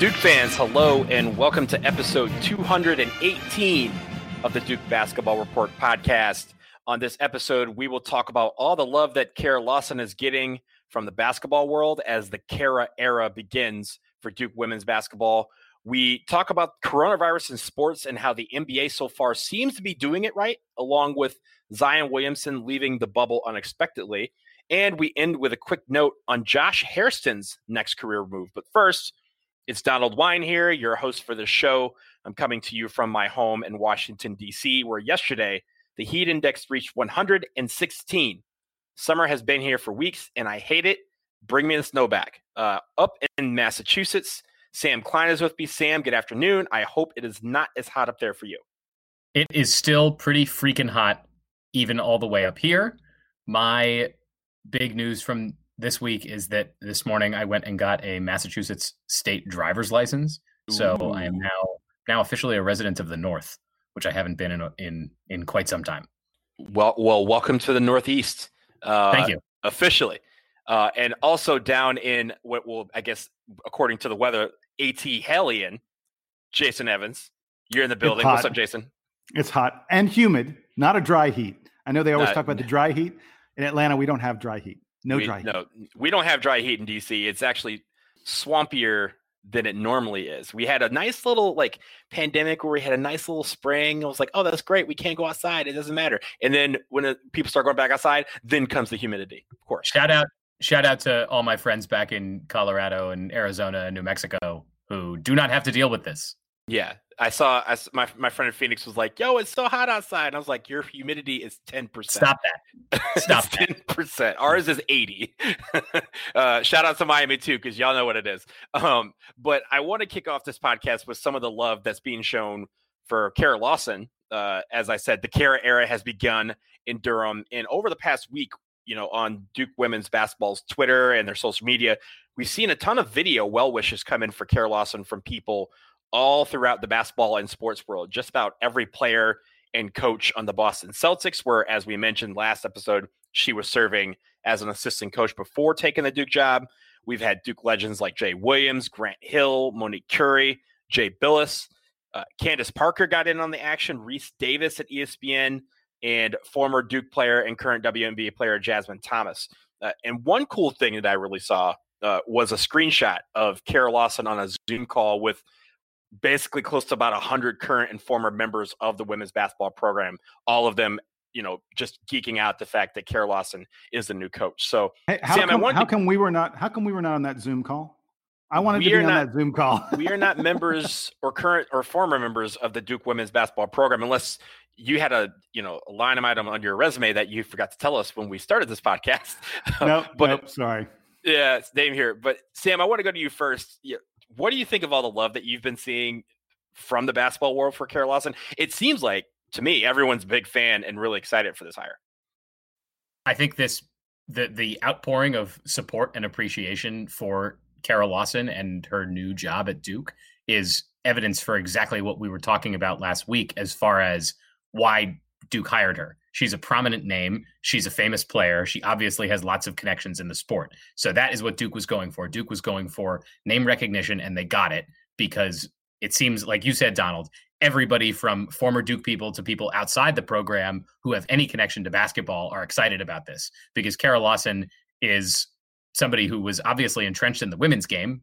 Duke fans, hello and welcome to episode 218 of the Duke Basketball Report podcast. On this episode, we will talk about all the love that Kara Lawson is getting from the basketball world as the Kara era begins for Duke women's basketball. We talk about coronavirus in sports and how the NBA so far seems to be doing it right, along with Zion Williamson leaving the bubble unexpectedly. And we end with a quick note on Josh Hairston's next career move. But first, it's Donald Wine here, your host for the show. I'm coming to you from my home in Washington, D.C., where yesterday the heat index reached 116. Summer has been here for weeks, and I hate it. Bring me the snow back. Uh, up in Massachusetts, Sam Klein is with me. Sam, good afternoon. I hope it is not as hot up there for you. It is still pretty freaking hot, even all the way up here. My big news from this week is that this morning I went and got a Massachusetts state driver's license. So Ooh. I am now now officially a resident of the North, which I haven't been in in in quite some time. Well, well, welcome to the Northeast. Uh, Thank you. Officially, uh, and also down in what will, I guess, according to the weather, AT Hellion, Jason Evans. You're in the building. What's up, Jason? It's hot and humid, not a dry heat. I know they always not, talk about the dry heat. In Atlanta, we don't have dry heat. No we, dry heat. No, we don't have dry heat in DC. It's actually swampier than it normally is. We had a nice little like pandemic where we had a nice little spring. I was like, oh, that's great. We can't go outside. It doesn't matter. And then when it, people start going back outside, then comes the humidity. Of course. Shout out, shout out to all my friends back in Colorado and Arizona and New Mexico who do not have to deal with this. Yeah, I saw I, my my friend in Phoenix was like, "Yo, it's so hot outside." And I was like, "Your humidity is ten percent." Stop that! Stop ten percent. Ours is eighty. uh, shout out to Miami too, because y'all know what it is. Um, but I want to kick off this podcast with some of the love that's being shown for Kara Lawson. Uh, as I said, the Kara era has begun in Durham, and over the past week, you know, on Duke women's basketball's Twitter and their social media, we've seen a ton of video well wishes come in for Kara Lawson from people all throughout the basketball and sports world. Just about every player and coach on the Boston Celtics, where, as we mentioned last episode, she was serving as an assistant coach before taking the Duke job. We've had Duke legends like Jay Williams, Grant Hill, Monique Currie, Jay Bilas. Uh, Candace Parker got in on the action, Rece Davis at ESPN, and former Duke player and current WNBA player Jasmine Thomas. Uh, and one cool thing that I really saw uh, was a screenshot of Kara Lawson on a Zoom call with – basically close to about 100 current and former members of the women's basketball program all of them you know just geeking out the fact that Kara Lawson is the new coach so hey, how, Sam, come, how to, come we were not how come we were not on that zoom call I wanted to be on not, that Zoom call. we are not members or current or former members of the Duke women's basketball program unless you had a you know a line item on your resume that you forgot to tell us when we started this podcast. No, nope, but nope, sorry. Yeah, it's Dave here. But Sam, I want to go to you first what do you think of all the love that you've been seeing from the basketball world for Kara Lawson? It seems like to me everyone's a big fan and really excited for this hire. I think this the the outpouring of support and appreciation for Kara Lawson and her new job at Duke is evidence for exactly what we were talking about last week as far as why Duke hired her. She's a prominent name. She's a famous player. She obviously has lots of connections in the sport. So that is what Duke was going for. Duke was going for name recognition, and they got it because it seems like you said, Donald, everybody from former Duke people to people outside the program who have any connection to basketball are excited about this because Kara Lawson is somebody who was obviously entrenched in the women's game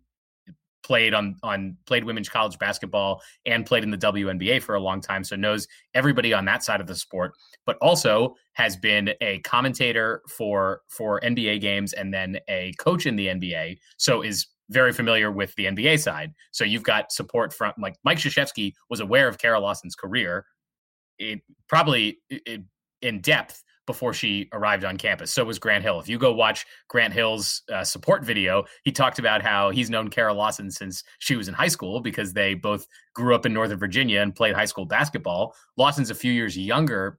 played on on played women's college basketball and played in the WNBA for a long time, so knows everybody on that side of the sport. But also has been a commentator for for NBA games and then a coach in the NBA, so is very familiar with the NBA side. So you've got support from like Mike Krzyzewski was aware of Kara Lawson's career, it, probably it, in depth before she arrived on campus. So was Grant Hill. If you go watch Grant Hill's uh, support video, he talked about how he's known Kara Lawson since she was in high school because they both grew up in Northern Virginia and played high school basketball. Lawson's a few years younger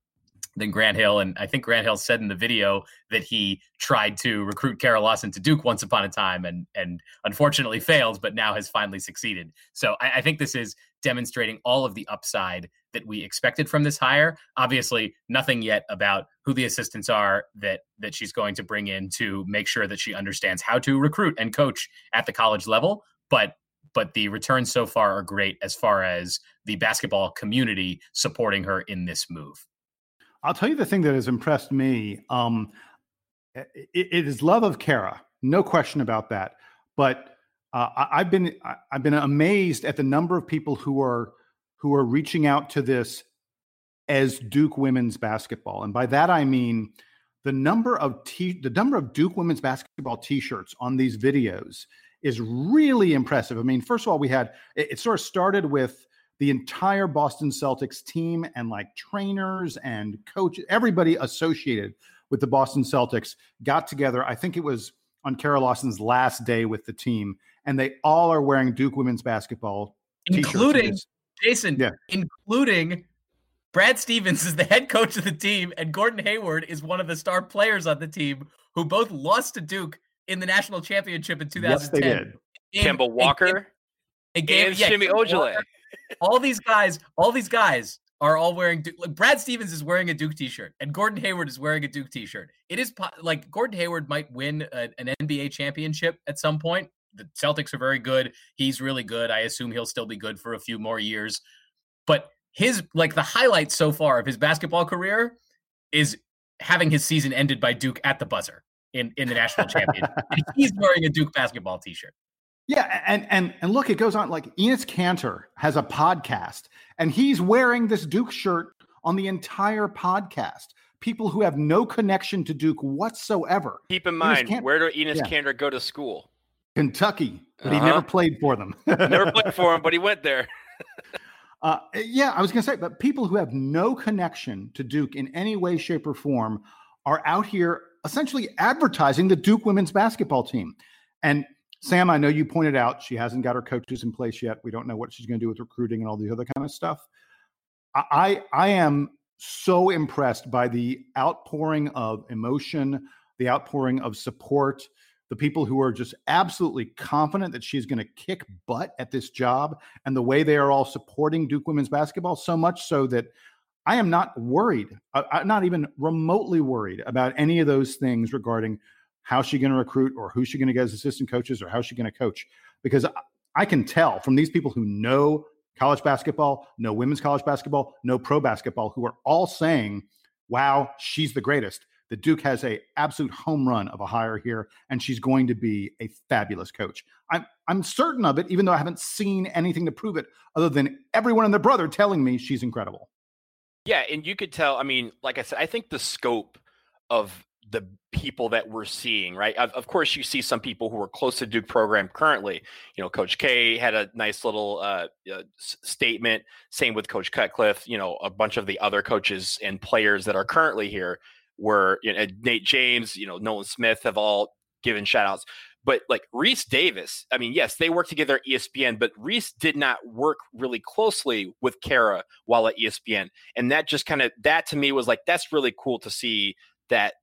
than Grant Hill. And I think Grant Hill said in the video that he tried to recruit Kara Lawson to Duke once upon a time and and unfortunately failed, but now has finally succeeded. So I, I think this is demonstrating all of the upside that we expected from this hire. Obviously, nothing yet about who the assistants are that that she's going to bring in to make sure that she understands how to recruit and coach at the college level. But but the returns so far are great as far as the basketball community supporting her in this move. I'll tell you the thing that has impressed me. Um, it, it is love of Kara, no question about that. But uh, I, have been I've been amazed at the number of people who are who are reaching out to this as Duke women's basketball, and by that I mean the number of t the number of Duke women's basketball T-shirts on these videos is really impressive. I mean, first of all, we had it, it sort of started with the entire Boston Celtics team and like trainers and coaches, everybody associated with the Boston Celtics got together. I think it was on Kara Lawson's last day with the team, and they all are wearing Duke women's basketball, including Jason, yeah. including Brad Stevens is the head coach of the team, and Gordon Hayward is one of the star players on the team who both lost to Duke in the national championship in 2010. Yes, they did. Kemba Walker, a game, and yeah, Semi Ojeleye. All these guys, all these guys are all wearing Duke. Like Brad Stevens is wearing a Duke t-shirt, and Gordon Hayward is wearing a Duke t-shirt. It is po- like Gordon Hayward might win a, an NBA championship at some point. The Celtics are very good. He's really good. I assume he'll still be good for a few more years. But his like the highlight so far of his basketball career is having his season ended by Duke at the buzzer in in the national championship. he's wearing a Duke basketball t-shirt. Yeah, and and and look, it goes on. Like Enes Kanter has a podcast, and he's wearing this Duke shirt on the entire podcast. People who have no connection to Duke whatsoever. Keep in mind, where did Enes yeah. Kanter go to school? Kentucky, but uh-huh. he never played for them. never played for him, but he went there. uh, yeah, I was going to say, but people who have no connection to Duke in any way, shape, or form are out here essentially advertising the Duke women's basketball team. And Sam, I know you pointed out she hasn't got her coaches in place yet. We don't know what she's going to do with recruiting and all the other kind of stuff. I I am so impressed by the outpouring of emotion, the outpouring of support, the people who are just absolutely confident that she's going to kick butt at this job, and the way they are all supporting Duke women's basketball so much so that I am not worried. I'm not even remotely worried about any of those things regarding how's she going to recruit or who's she going to get as assistant coaches or how's she going to coach. Because I can tell from these people who know college basketball know women's college basketball know pro basketball who are all saying wow she's the greatest. The duke has a absolute home run of a hire here and she's going to be a fabulous coach. I'm i'm certain of it even though i haven't seen anything to prove it other than everyone and their brother telling me she's incredible. Yeah and you could tell i mean like i said i think the scope of the people that we're seeing, right? Of, of, course, you see some people who are close to Duke program currently. You know, Coach K had a nice little uh, uh, statement. Same with Coach Cutcliffe. You know, a bunch of the other coaches and players that are currently here were you know, Nate James, you know, Nolan Smith have all given shout outs. But like Rece Davis, I mean, yes, they work together at ESPN, but Rece did not work really closely with Kara while at ESPN. And that just kind of, that to me was like, that's really cool to see that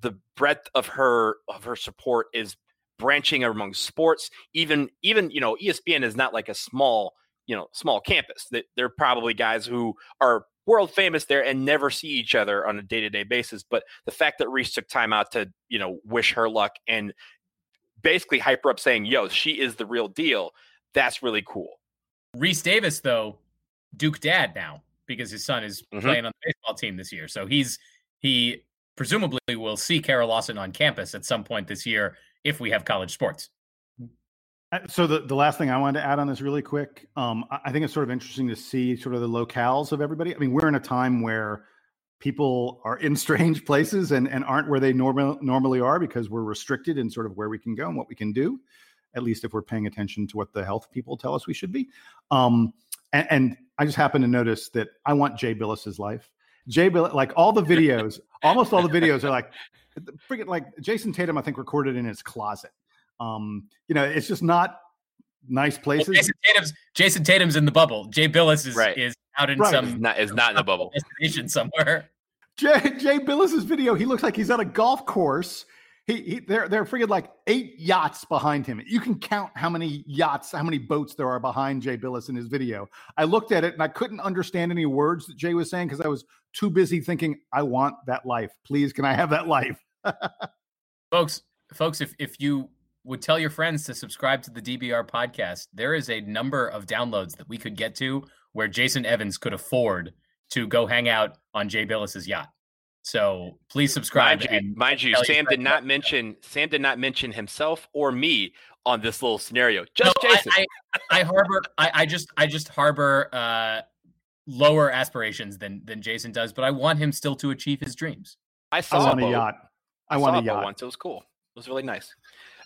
the breadth of her of her support is branching among sports. Even even you know ESPN is not like a small you know small campus. That they're probably guys who are world famous there and never see each other on a day to day basis. But the fact that Rece took time out to you know wish her luck and basically hype her up, saying "Yo, she is the real deal," that's really cool. Rece Davis though, Duke dad now because his son is mm-hmm. playing on the baseball team this year. So he's he presumably we'll see Kara Lawson on campus at some point this year if we have college sports. Uh, so the, the last thing I wanted to add on this really quick, um, I think it's sort of interesting to see sort of the locales of everybody. I mean, we're in a time where people are in strange places and, and aren't where they normal, normally are because we're restricted in sort of where we can go and what we can do, at least if we're paying attention to what the health people tell us we should be. Um, and, and I just happen to notice that I want Jay Bilas's life. Jay Bill, like all the videos, almost all the videos are like, freaking like Jayson Tatum, I think recorded in his closet. Um, you know, it's just not nice places. Well, Jayson Tatum's Jayson Tatum's in the bubble. Jay Bilas is right. is out in right. some is not, is not in the bubble destination somewhere. Jay Jay Bilas's video, he looks like he's on a golf course he, he there they're freaking like eight yachts behind him. You can count how many yachts, how many boats there are behind Jay Bilas in his video. I looked at it and I couldn't understand any words that Jay was saying because I was too busy thinking, I want that life. Please, can I have that life? folks, folks, if if you would tell your friends to subscribe to the DBR podcast, there is a number of downloads that we could get to where Jason Evans could afford to go hang out on Jay Bilas's yacht. So please subscribe. Mind you, mind you Sam did not mention Sam did not mention himself or me on this little scenario. Just no, Jason. I, I, I harbor. I, I, just I just harbor uh, lower aspirations than than Jason does, but I want him still to achieve his dreams. I saw I want a yacht. I, I want a yacht once. It was cool. It was really nice.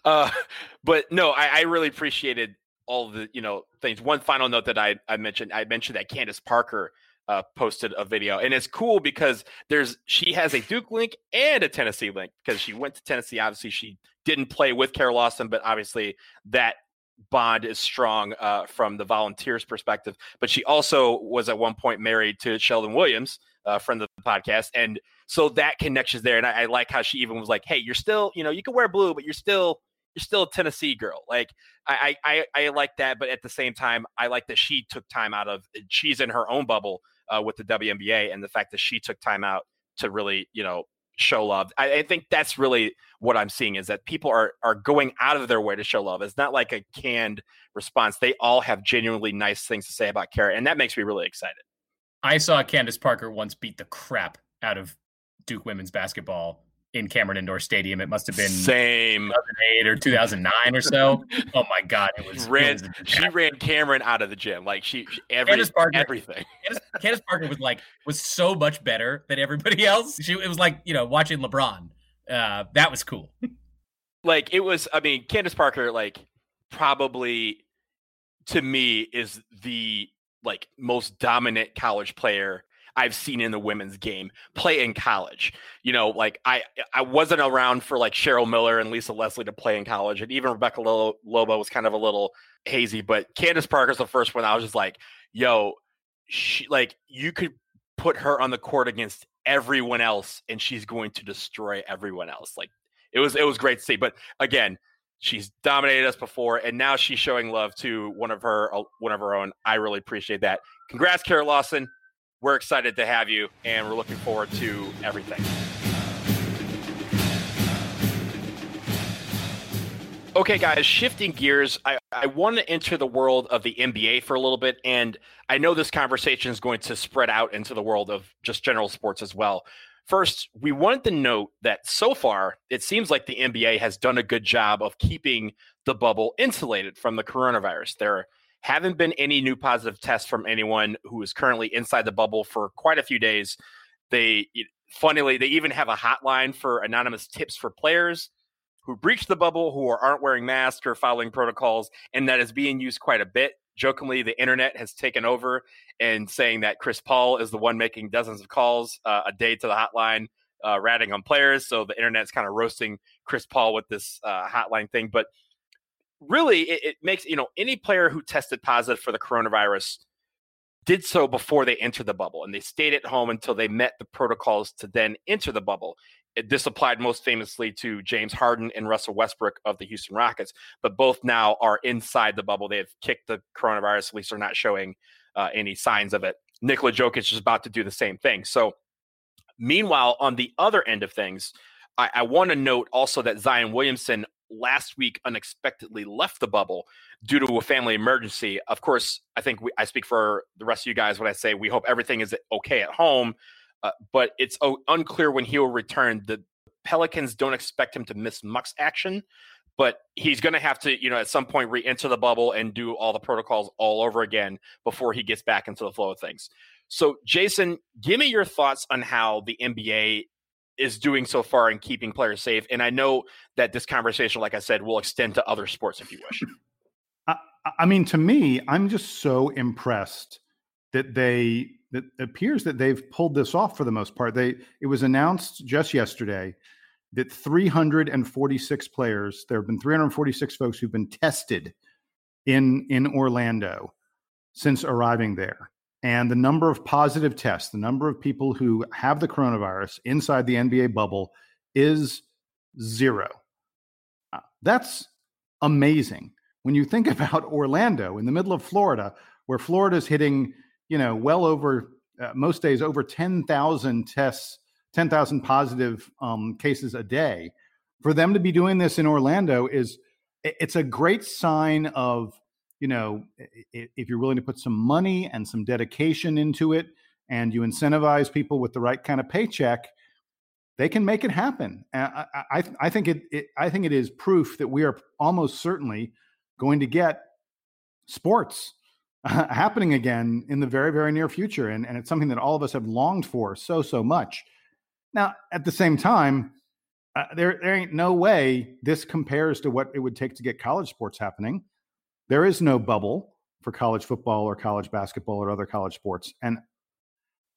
Uh, but no, I, I really appreciated all the you know things. One final note that I I mentioned I mentioned that Candace Parker uh, posted a video, and it's cool because there's she has a Duke link and a Tennessee link because she went to Tennessee. Obviously, she didn't play with Carol Lawson, but obviously that bond is strong uh, from the Volunteers' perspective. But she also was at one point married to Sheldon Williams, uh, friend of the podcast, and so that connection's there. And I, I like how she even was like, "Hey, you're still, you know, you can wear blue, but you're still." You're still a Tennessee girl. Like I, I, I like that, but at the same time, I like that she took time out of. She's in her own bubble uh, with the WNBA, and the fact that she took time out to really, you know, show love. I, I, think that's really what I'm seeing is that people are are going out of their way to show love. It's not like a canned response. They all have genuinely nice things to say about Kara, and that makes me really excited. I saw Candace Parker once beat the crap out of Duke women's basketball in Cameron Indoor Stadium. It must have been same 2008 or 2009 or so. oh my god, it was. Ran, it was she ran Cameron out of the gym. Like she, every, Candace Parker, everything. Candace, Candace, Parker was like was so much better than everybody else. She it was like you know watching LeBron. Uh, that was cool. like it was. I mean, Candace Parker, like probably to me is the like most dominant college player I've seen in the women's game play in college. You know, like I I wasn't around for like Cheryl Miller and Lisa Leslie to play in college, and even Rebecca Lobo was kind of a little hazy. But Candace Parker's the first one. I was just like, yo, she like you could put her on the court against everyone else, and she's going to destroy everyone else. Like it was it was great to see. But again. She's dominated us before, and now she's showing love to one of her uh, one of her own. I really appreciate that. Congrats, Kara Lawson we're excited to have you, and we're looking forward to everything. Okay, guys, shifting gears, I, I want to enter the world of the NBA for a little bit. And I know this conversation is going to spread out into the world of just general sports as well. First, we wanted to note that so far, it seems like the NBA has done a good job of keeping the bubble insulated from the coronavirus. There haven't been any new positive tests from anyone who is currently inside the bubble for quite a few days. They, funnily, they even have a hotline for anonymous tips for players who breach the bubble, who aren't wearing masks or following protocols, and that is being used quite a bit. Jokingly, the internet has taken over and saying that Chris Paul is the one making dozens of calls uh, a day to the hotline, uh, ratting on players. So the internet's kind of roasting Chris Paul with this uh, hotline thing. But really it, it, makes you know any player who tested positive for the coronavirus did so before they entered the bubble and they stayed at home until they met the protocols to then enter the bubble. This applied most famously to james harden and russell westbrook of the houston rockets but both now are inside the bubble. They have kicked the coronavirus at least they're not showing uh, any signs of it. Nikola jokic is about to do the same thing. So meanwhile on the other end of things I, I want to note also that Zion Williamson last week unexpectedly left the bubble due to a family emergency. Of course, I think we, I speak for the rest of you guys when I say we hope everything is okay at home, uh, but it's oh, unclear when he will return. The Pelicans don't expect him to miss much action, but he's going to have to, you know, at some point re-enter the bubble and do all the protocols all over again before he gets back into the flow of things. So, Jason, give me your thoughts on how the NBA is doing so far in keeping players safe. And I know that this conversation, like I said, will extend to other sports if you wish. I, I mean, to me, I'm just so impressed that they that appears that they've pulled this off for the most part. They it was announced just yesterday that 346 players, there have been 346 folks who've been tested in in Orlando since arriving there. And the number of positive tests, the number of people who have the coronavirus inside the NBA bubble is zero. Uh, that's amazing. When you think about Orlando in the middle of Florida, where Florida's hitting, you know, well over uh, most days over 10,000 tests, 10,000 positive um, cases a day, for them to be doing this in Orlando is it's a great sign of you know if you're willing to put some money and some dedication into it and you incentivize people with the right kind of paycheck they can make it happen I, I, I think it, it i think it is proof that we are almost certainly going to get sports happening again in the very very near future and, and it's something that all of us have longed for so so much now at the same time uh, there, there ain't no way this compares to what it would take to get college sports happening. There is no bubble for college football or college basketball or other college sports. And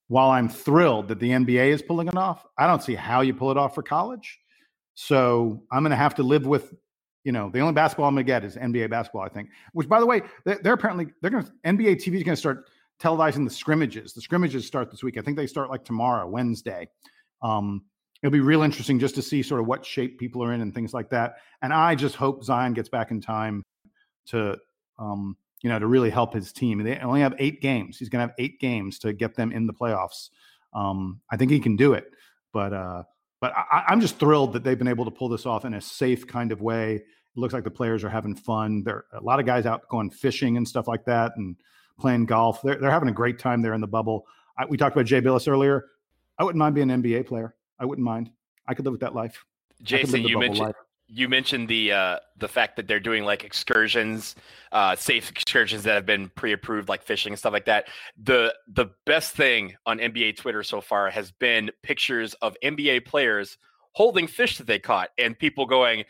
while I'm thrilled that the NBA is pulling it off, I don't see how you pull it off for college. So I'm going to have to live with, you know, the only basketball I'm going to get is NBA basketball, I think. Which, by the way, they're, apparently they're going to NBA TV is going to start televising the scrimmages. The scrimmages start this week. I think they start like tomorrow, Wednesday. Um, it'll be real interesting just to see sort of what shape people are in and things like that. And I just hope Zion gets back in time to, um, you know, to really help his team. They only have eight games. He's going to have eight games to get them in the playoffs. Um, I think he can do it, but uh, but I, I'm just thrilled that they've been able to pull this off in a safe kind of way. It looks like the players are having fun. There are a lot of guys out going fishing and stuff like that, and playing golf. They're they're having a great time there in the bubble. I, we talked about Jay Bilas earlier. I wouldn't mind being an NBA player. I wouldn't mind. I could live with that life. Jason, you mentioned life. You mentioned the uh, the fact that they're doing like excursions, uh, safe excursions that have been pre-approved, like fishing and stuff like that. The the best thing on NBA Twitter so far has been pictures of NBA players holding fish that they caught, and people going,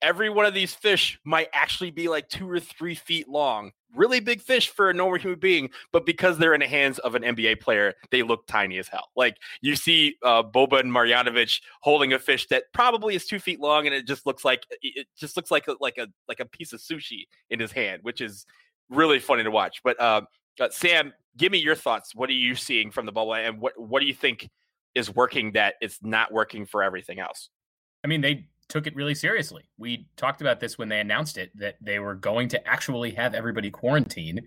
every one of these fish might actually be like two or three feet long. Really big fish for a normal human being, but because they're in the hands of an NBA player, they look tiny as hell. Like you see uh, Boban Marjanovic holding a fish that probably is two feet long, and it just looks like it just looks like a, like a like a piece of sushi in his hand, which is really funny to watch. But uh, uh, Sam, give me your thoughts. What are you seeing from the bubble, and what what do you think is working that it's not working for everything else? I mean, they took it really seriously. We talked about this when they announced it that they were going to actually have everybody quarantine.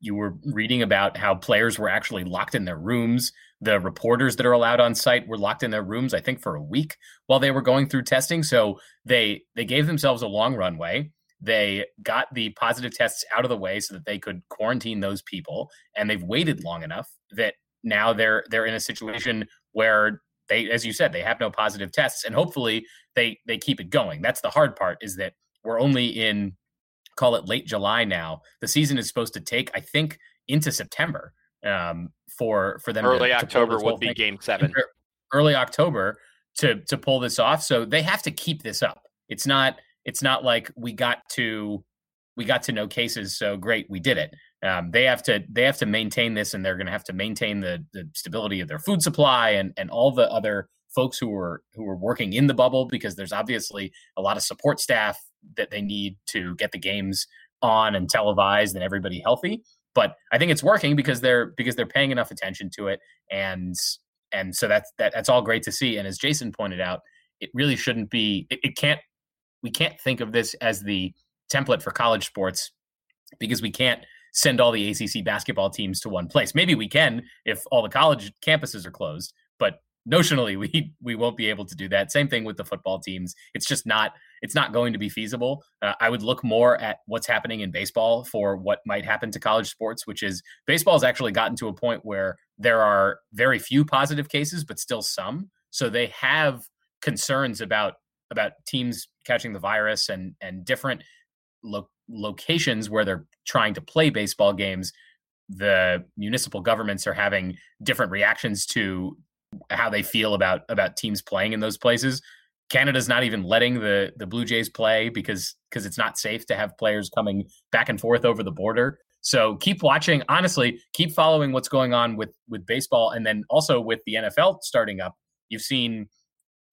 You were reading about how players were actually locked in their rooms. The reporters that are allowed on site were locked in their rooms, I think, for a week while they were going through testing. So they they gave themselves a long runway. They got the positive tests out of the way so that they could quarantine those people, and they've waited long enough that now they're they're in a situation where they as you said they have no positive tests and hopefully they they keep it going. That's the hard part is that we're only in call it late july now. The season is supposed to take i think into september um, for for them early to, october to would be game seven. early october to to pull this off. So they have to keep this up. It's not it's not like we got to we got to no cases so great we did it um, they have to they have to maintain this and they're going to have to maintain the, the stability of their food supply and and all the other folks who are who are working in the bubble because there's obviously a lot of support staff that they need to get the games on and televised and everybody healthy. But i think it's working because they're because they're paying enough attention to it and and so that's that, that's all great to see. And as jason pointed out it really shouldn't be it, it can't we can't think of this as the template for college sports because we can't send all the ACC basketball teams to one place. Maybe we can if all the college campuses are closed, but notionally we we won't be able to do that. Same thing with the football teams. It's just not it's not going to be feasible. Uh, I would look more at what's happening in baseball for what might happen to college sports, which is baseball has actually gotten to a point where there are very few positive cases, but still some. So they have concerns about about teams catching the virus and and different lo- locations where they're trying to play baseball games, the municipal governments are having different reactions to how they feel about about teams playing in those places. Canada's not even letting the the Blue Jays play because because it's not safe to have players coming back and forth over the border. So keep watching. Honestly, keep following what's going on with with baseball, and then also with the NFL starting up. You've seen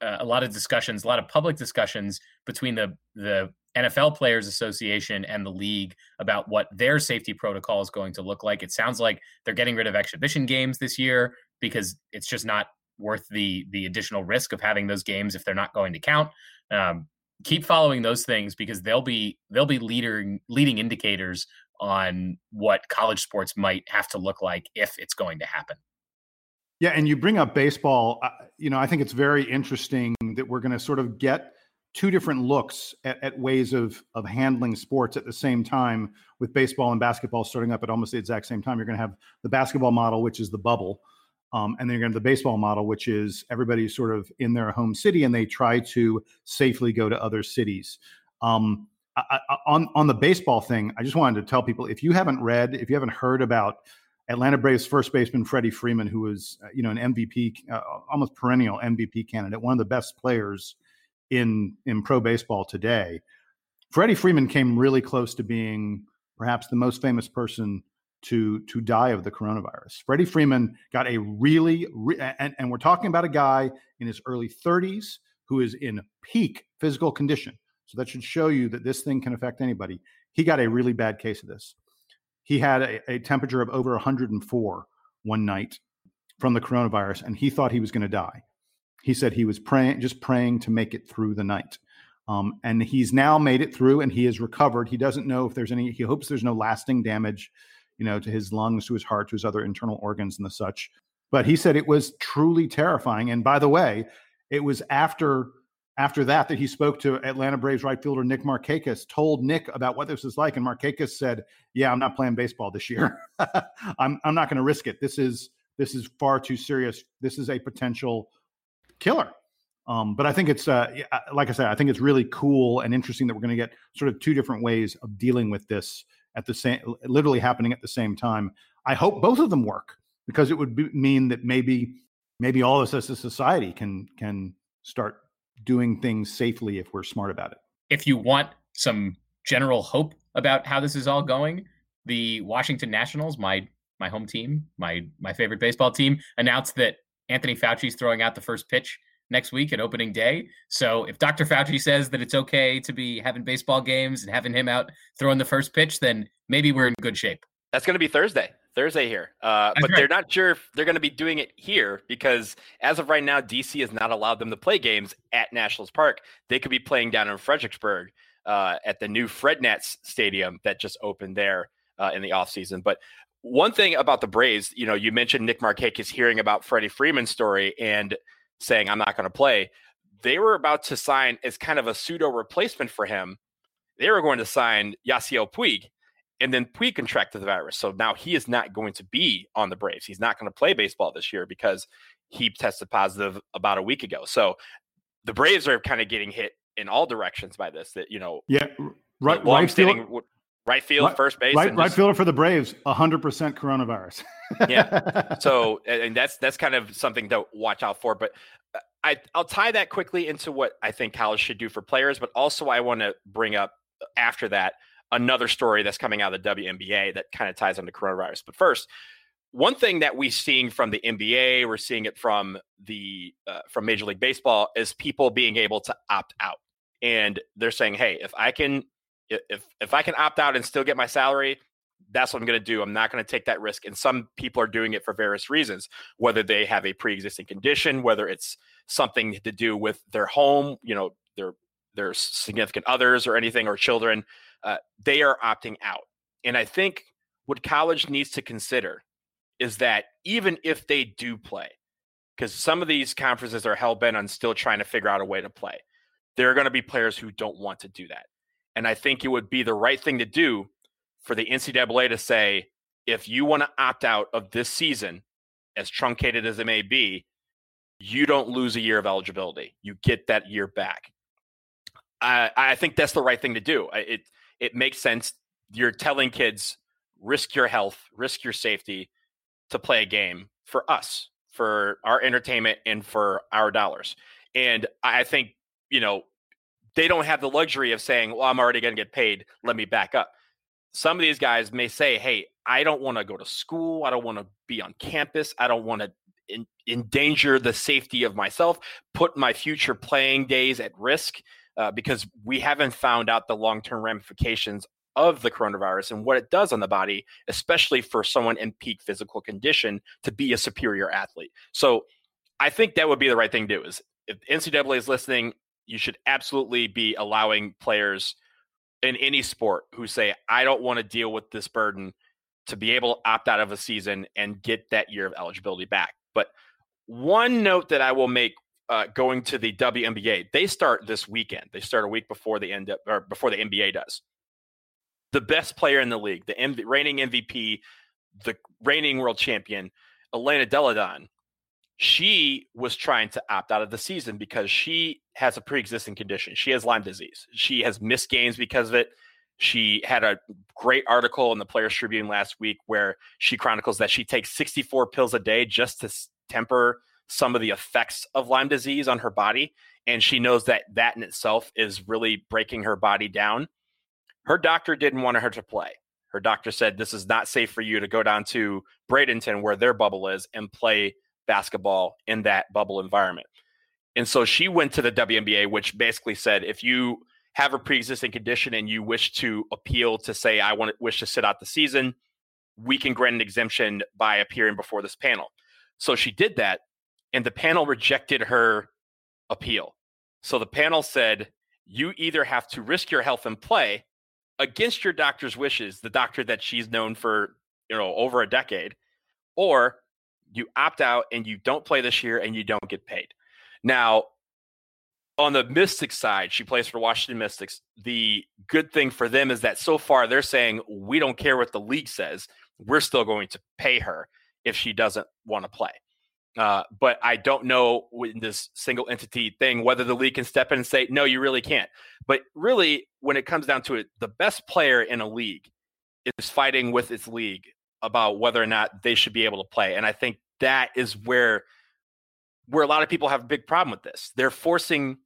uh, a lot of discussions, a lot of public discussions between the the NFL Players Association and the league about what their safety protocol is going to look like. It sounds like they're getting rid of exhibition games this year because it's just not worth the the additional risk of having those games if they're not going to count. Um, keep following those things because they'll be they'll be leading leading indicators on what college sports might have to look like if it's going to happen. Yeah, and you bring up baseball. Uh, you know, I think it's very interesting that we're going to sort of get two different looks at, at, ways of of handling sports at the same time with baseball and basketball starting up at almost the exact same time. You're going to have the basketball model which is the bubble um, and then you're going to have the baseball model which is everybody's sort of in their home city and they try to safely go to other cities. Um, I, I, on on the baseball thing i just wanted to tell people if you haven't read if you haven't heard about Atlanta Braves first baseman Freddie Freeman, who was, uh, you know, an MVP, uh, almost perennial MVP candidate, one of the best players in in pro baseball today. Freddie Freeman came really close to being perhaps the most famous person to to die of the coronavirus. Freddie Freeman got a really re- and, and we're talking about a guy in his early 30s who is in peak physical condition. So that should show you that this thing can affect anybody. He got a really bad case of this. He had a, a temperature of over 104 one night from the coronavirus, and he thought he was going to die. He said he was praying, just praying to make it through the night. Um, and he's now made it through and he has recovered. He doesn't know if there's any, he hopes there's no lasting damage, you know, to his lungs, to his heart, to his other internal organs and the such. But he said it was truly terrifying. And by the way, it was after after that that he spoke to Atlanta Braves right fielder Nick Markakis, told Nick about what this was like, and Markakis said, "Yeah, I'm not playing baseball this year. I'm I'm not going to risk it. This is this is far too serious. This is a potential killer. Um, but I think it's uh, like I said, I think it's really cool and interesting that we're going to get sort of two different ways of dealing with this at the same, literally happening at the same time. I hope both of them work because it would be, mean that maybe maybe all of us as a society can can start doing things safely if we're smart about it. If you want some general hope about how this is all going, the Washington Nationals, my my home team, my my favorite baseball team, announced that Anthony Fauci's throwing out the first pitch next week at opening day. So if Dr. Fauci says that it's okay to be having baseball games and having him out throwing the first pitch, then maybe we're in good shape. That's going to be Thursday. Thursday here. Uh, but right. they're not sure if they're going to be doing it here because as of right now, DC has not allowed them to play games at Nationals Park. They could be playing down in Fredericksburg uh, at the new Fred Nats Stadium that just opened there uh, in the offseason. But one thing about the Braves, you know, you mentioned Nick Markakis hearing about Freddie Freeman's story and saying, I'm not going to play. They were about to sign as kind of a pseudo replacement for him. They were going to sign Yasiel Puig, and then Puig contracted the virus. So now he is not going to be on the Braves. He's not going to play baseball this year because he tested positive about a week ago. So the Braves are kind of getting hit in all directions by this. That you know, yeah, right. Right field, right field, right, first base, right, right just, fielder for the Braves, hundred percent coronavirus. yeah. So, and that's that's kind of something to watch out for. But uh, I I'll tie that quickly into what I think college should do for players, but also I want to bring up uh, after that another story that's coming out of the WNBA that kind of ties into coronavirus. But first, one thing that we're seeing from the NBA, we're seeing it from the uh, from Major League Baseball, is people being able to opt out, and they're saying, "Hey, if I can if if I can opt out and still get my salary, that's what I'm going to do. I'm not going to take that risk. And some people are doing it for various reasons, whether they have a pre-existing condition, whether it's something to do with their home, you know, their their significant others or anything or children. Uh, they are opting out. And I think what college needs to consider is that even if they do play, because some of these conferences are hell bent on still trying to figure out a way to play, there are going to be players who don't want to do that. And I think it would be the right thing to do for the NCAA to say, if you want to opt out of this season, as truncated as it may be, you don't lose a year of eligibility. You get that year back. I, I think that's the right thing to do. It it makes sense. You're telling kids risk your health, risk your safety to play a game for us, for our entertainment, and for our dollars. And I think you know they don't have the luxury of saying, well, I'm already going to get paid. Let me back up. Some of these guys may say, hey, I don't want to go to school. I don't want to be on campus. I don't want to in, endanger the safety of myself, put my future playing days at risk uh, because we haven't found out the long term ramifications of the coronavirus and what it does on the body, especially for someone in peak physical condition to be a superior athlete. So I think that would be the right thing to do is if NCAA is listening, you should absolutely be allowing players in any sport who say, I don't want to deal with this burden to be able to opt out of a season and get that year of eligibility back. But one note that I will make uh, going to the WNBA. They start this weekend. They start a week before the end or before the NBA does. The best player in the league, the MV, reigning MVP, the reigning world champion, Elena Delle Donne, she was trying to opt out of the season because she has a pre-existing condition. She has Lyme disease. She has missed games because of it. She had a great article in the Players Tribune last week where she chronicles that she takes 64 pills a day just to temper some of the effects of Lyme disease on her body. And she knows that that in itself is really breaking her body down. Her doctor didn't want her to play. Her doctor said, This is not safe for you to go down to Bradenton, where their bubble is, and play basketball in that bubble environment. And so she went to the WNBA, which basically said, If you have a pre-existing condition and you wish to appeal to say I want to wish to sit out the season, we can grant an exemption by appearing before this panel. So she did that, and the panel rejected her appeal. So the panel said, you either have to risk your health and play against your doctor's wishes, the doctor that she's known for, you know, over a decade, or you opt out and you don't play this year and you don't get paid. Now, on the Mystics side, she plays for Washington Mystics. The good thing for them is that so far they're saying we don't care what the league says. We're still going to pay her if she doesn't want to play. Uh, but I don't know in this single entity thing whether the league can step in and say no, you really can't. But really, when it comes down to it, the best player in a league is fighting with its league about whether or not they should be able to play, and I think that is where where a lot of people have a big problem with this. They're forcing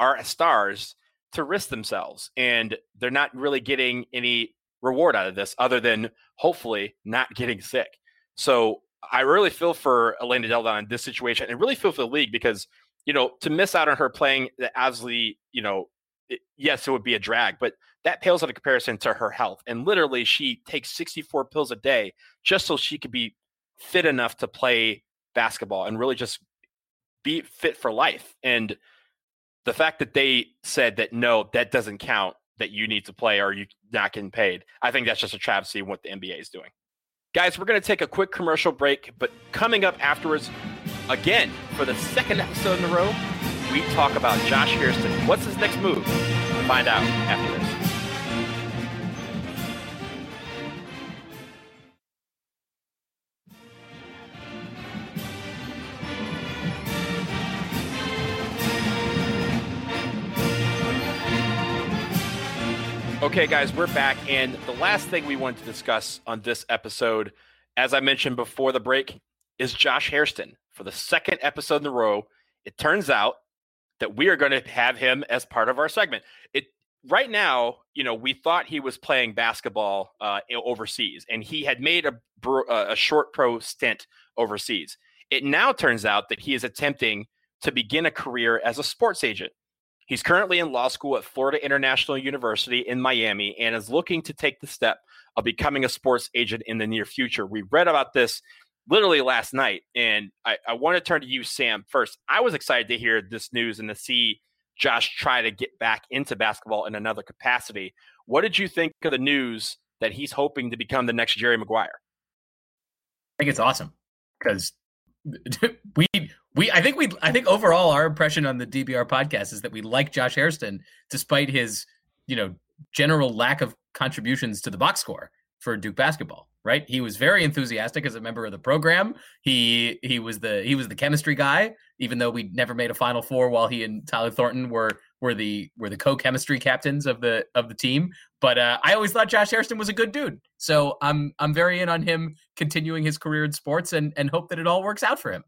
our stars to risk themselves and they're not really getting any reward out of this other than hopefully not getting sick. So I really feel for Elena Delle Donne in this situation and really feel for the league because, you know, to miss out on her playing the Asley, you know, it, yes, it would be a drag, but that pales in comparison to her health. And literally, she takes 64 pills a day just so she could be fit enough to play basketball and really just be fit for life. And the fact that they said that no, that doesn't count, that you need to play or you're not getting paid, I think that's just a travesty what the NBA is doing. Guys, we're going to take a quick commercial break, but coming up afterwards, again, for the second episode in a row, we talk about Josh Hairston. What's his next move? Find out after this. Okay, guys, we're back. And the last thing we want to discuss on this episode, as I mentioned before the break, is Josh Hairston. For the second episode in a row, it turns out that we are going to have him as part of our segment. It right now, you know, we thought he was playing basketball uh, overseas, and he had made a a short pro stint overseas. It now turns out that he is attempting to begin a career as a sports agent. He's currently in law school at Florida International University in Miami and is looking to take the step of becoming a sports agent in the near future. We read about this literally last night, and I, I want to turn to you, Sam, first. I was excited to hear this news and to see Josh try to get back into basketball in another capacity. What did you think of the news that he's hoping to become the next Jerry Maguire? I think it's awesome because we we I think we I think overall our impression on the DBR podcast is that we like Josh Hairston despite his you know general lack of contributions to the box score for Duke basketball. Right, he was very enthusiastic as a member of the program. He he was the he was the chemistry guy, even though we never made a Final Four while he and Tyler Thornton were were the were the co-chemistry captains of the of the team. But uh, I always thought Josh Hairston was a good dude, so I'm I'm very in on him continuing his career in sports and and hope that it all works out for him.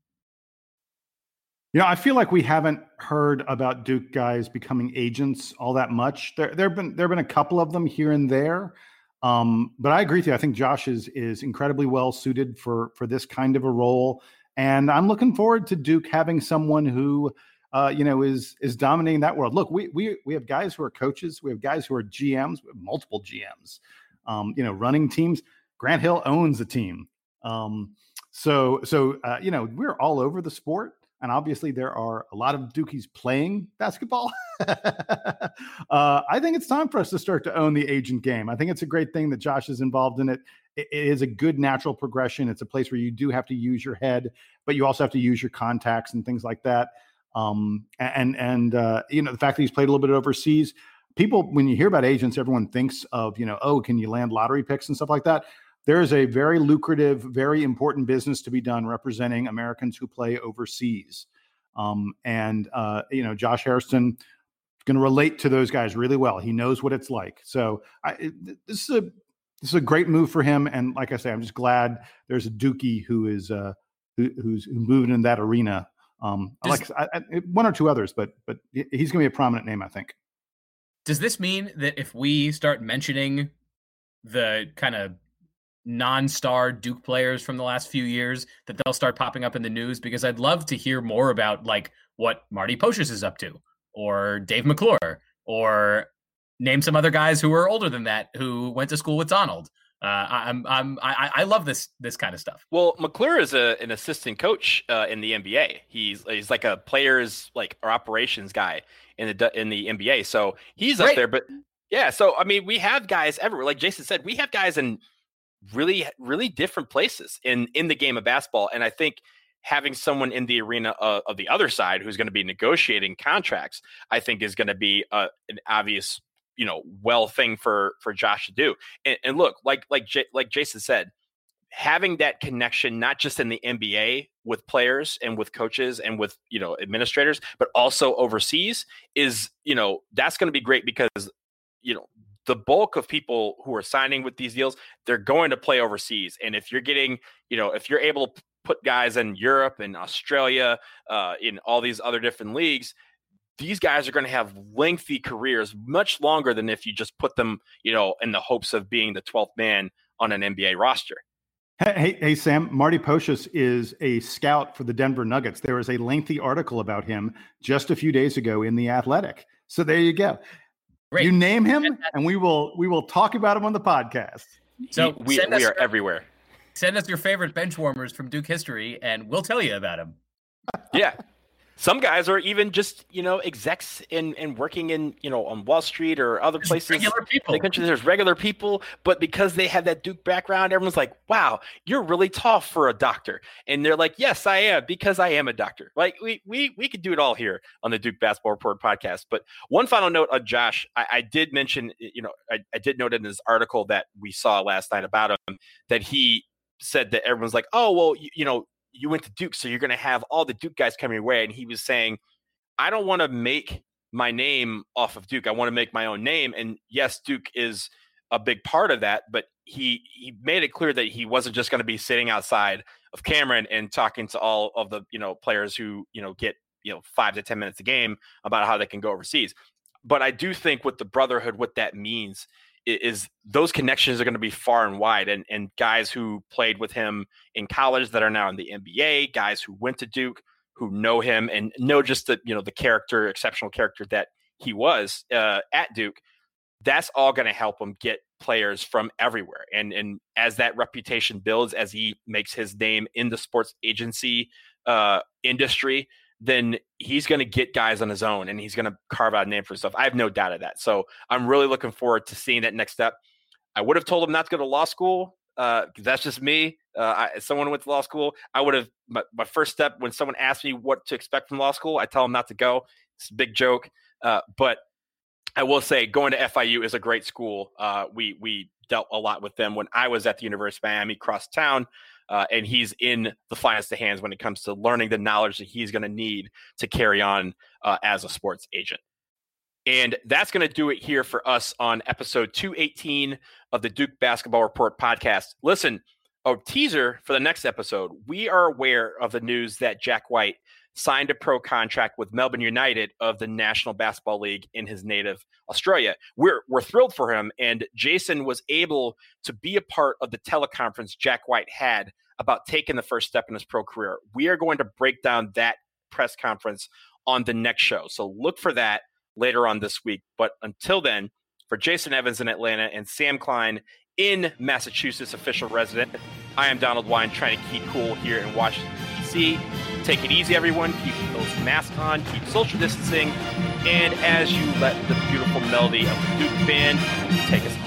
You know, I feel like we haven't heard about Duke guys becoming agents all that much. There, there have been there have been a couple of them here and there, um, but I agree with you. I think Josh is is incredibly well suited for for this kind of a role, and I'm looking forward to Duke having someone who, uh, you know, is is dominating that world. Look, we we we have guys who are coaches, we have guys who are GMs, multiple GMs, um, you know, running teams. Grant Hill owns a team, um, so so uh, you know we're all over the sport and obviously there are a lot of Dukies playing basketball. uh, I think it's time for us to start to own the agent game. I think it's a great thing that Josh is involved in it. It. Is a good natural progression. It's a place where you do have to use your head, but you also have to use your contacts and things like that. Um, and and uh, you know the fact that he's played a little bit overseas. People, when you hear about agents, everyone thinks of you know, oh, can you land lottery picks and stuff like that. There is a very lucrative, very important business to be done representing Americans who play overseas. Um, and uh, you know, Josh Hairston going to relate to those guys really well. He knows what it's like. So I, this is a this is a great move for him. And like I say, I'm just glad there's a Dukie who is uh, who, who's moving in that arena. Um, does, like I, I, one or two others, but but he's going to be a prominent name, I think. Does this mean that if we start mentioning the kind of non-star Duke players from the last few years that they'll start popping up in the news because I'd love to hear more about like what Marty Pocius is up to or Dave McClure or name some other guys who are older than that who went to school with Donald. Uh, I'm I'm I, I love this this kind of stuff. Well, McClure is a, an assistant coach uh, in the NBA. He's he's like a players like or operations guy in the in the NBA. So he's Great. up there. But yeah, so I mean, we have guys everywhere. Like Jason said, we have guys in really really different places in in the game of basketball, and I think having someone in the arena of, of the other side who's going to be negotiating contracts, I think is going to be a, an obvious, you know, well thing for for Josh to do. And, and look, like like J, like Jason said, having that connection not just in the NBA with players and with coaches and with you know administrators, but also overseas is you know that's going to be great because you know the bulk of people who are signing with these deals they're going to play overseas and if you're getting you know if you're able to put guys in Europe and Australia, uh, in all these other different leagues, these guys are going to have lengthy careers, much longer than if you just put them, you know, in the hopes of being the 12th man on an NBA roster. Hey, hey, Sam, Marty Pocius is a scout for the Denver Nuggets. There was a lengthy article about him just a few days ago in The Athletic. So there you go. Great. You name him, and we will we will talk about him on the podcast. So we, we are everywhere. Send us your favorite bench warmers from Duke history, and we'll tell you about them. yeah, some guys are even just you know execs in and working in you know on Wall Street or other There's places. Regular people. country, there's regular people, but because they have that Duke background, everyone's like, "Wow, you're really tall for a doctor," and they're like, "Yes, I am because I am a doctor." Like we we we could do it all here on the Duke Basketball Report podcast. But one final note on Josh, I, I did mention, you know, I, I did note in this article that we saw last night about him that he said that everyone's like, oh, well, you, you know, you went to Duke, so you're going to have all the Duke guys coming your way. And he was saying, I don't want to make my name off of Duke. I want to make my own name. And yes, Duke is a big part of that, but he he made it clear that he wasn't just going to be sitting outside of Cameron and talking to all of the you know players who you know get you know five to ten minutes a game about how they can go overseas. But I do think with the brotherhood, what that means is those connections are going to be far and wide and and guys who played with him in college that are now in the NBA, guys who went to Duke who know him and know just the you know the character, exceptional character that he was uh, at Duke. That's all going to help him get players from everywhere. And and as that reputation builds, as he makes his name in the sports agency uh, industry, then he's going to get guys on his own and he's going to carve out a name for himself. I have no doubt of that. So I'm really looking forward to seeing that next step. I would have told him not to go to law school. Uh, that's just me. Uh, I, someone went to law school. I would have my, my, first step when someone asked me what to expect from law school. I tell them not to go. It's a big joke, uh, but I will say going to FIU is a great school. Uh, we we dealt a lot with them when I was at the University of Miami, cross town uh, and he's in the finest of hands when it comes to learning the knowledge that he's going to need to carry on uh, as a sports agent. And that's going to do it here for us on episode 218 of the Duke Basketball Report podcast. Listen, a teaser for the next episode. We are aware of the news that Jack White signed a pro contract with Melbourne United of the National Basketball League in his native Australia. We're we're thrilled for him, and Jason was able to be a part of the teleconference Jack White had about taking the first step in his pro career. We are going to break down that press conference on the next show, so look for that later on this week. But until then, for Jason Evans in Atlanta and Sam Klein in Massachusetts, official resident, I am Donald Wine, trying to keep cool here in Washington D.C. Take it easy, everyone. Keep those masks on, keep social distancing, and as you let the beautiful melody of the Duke band take us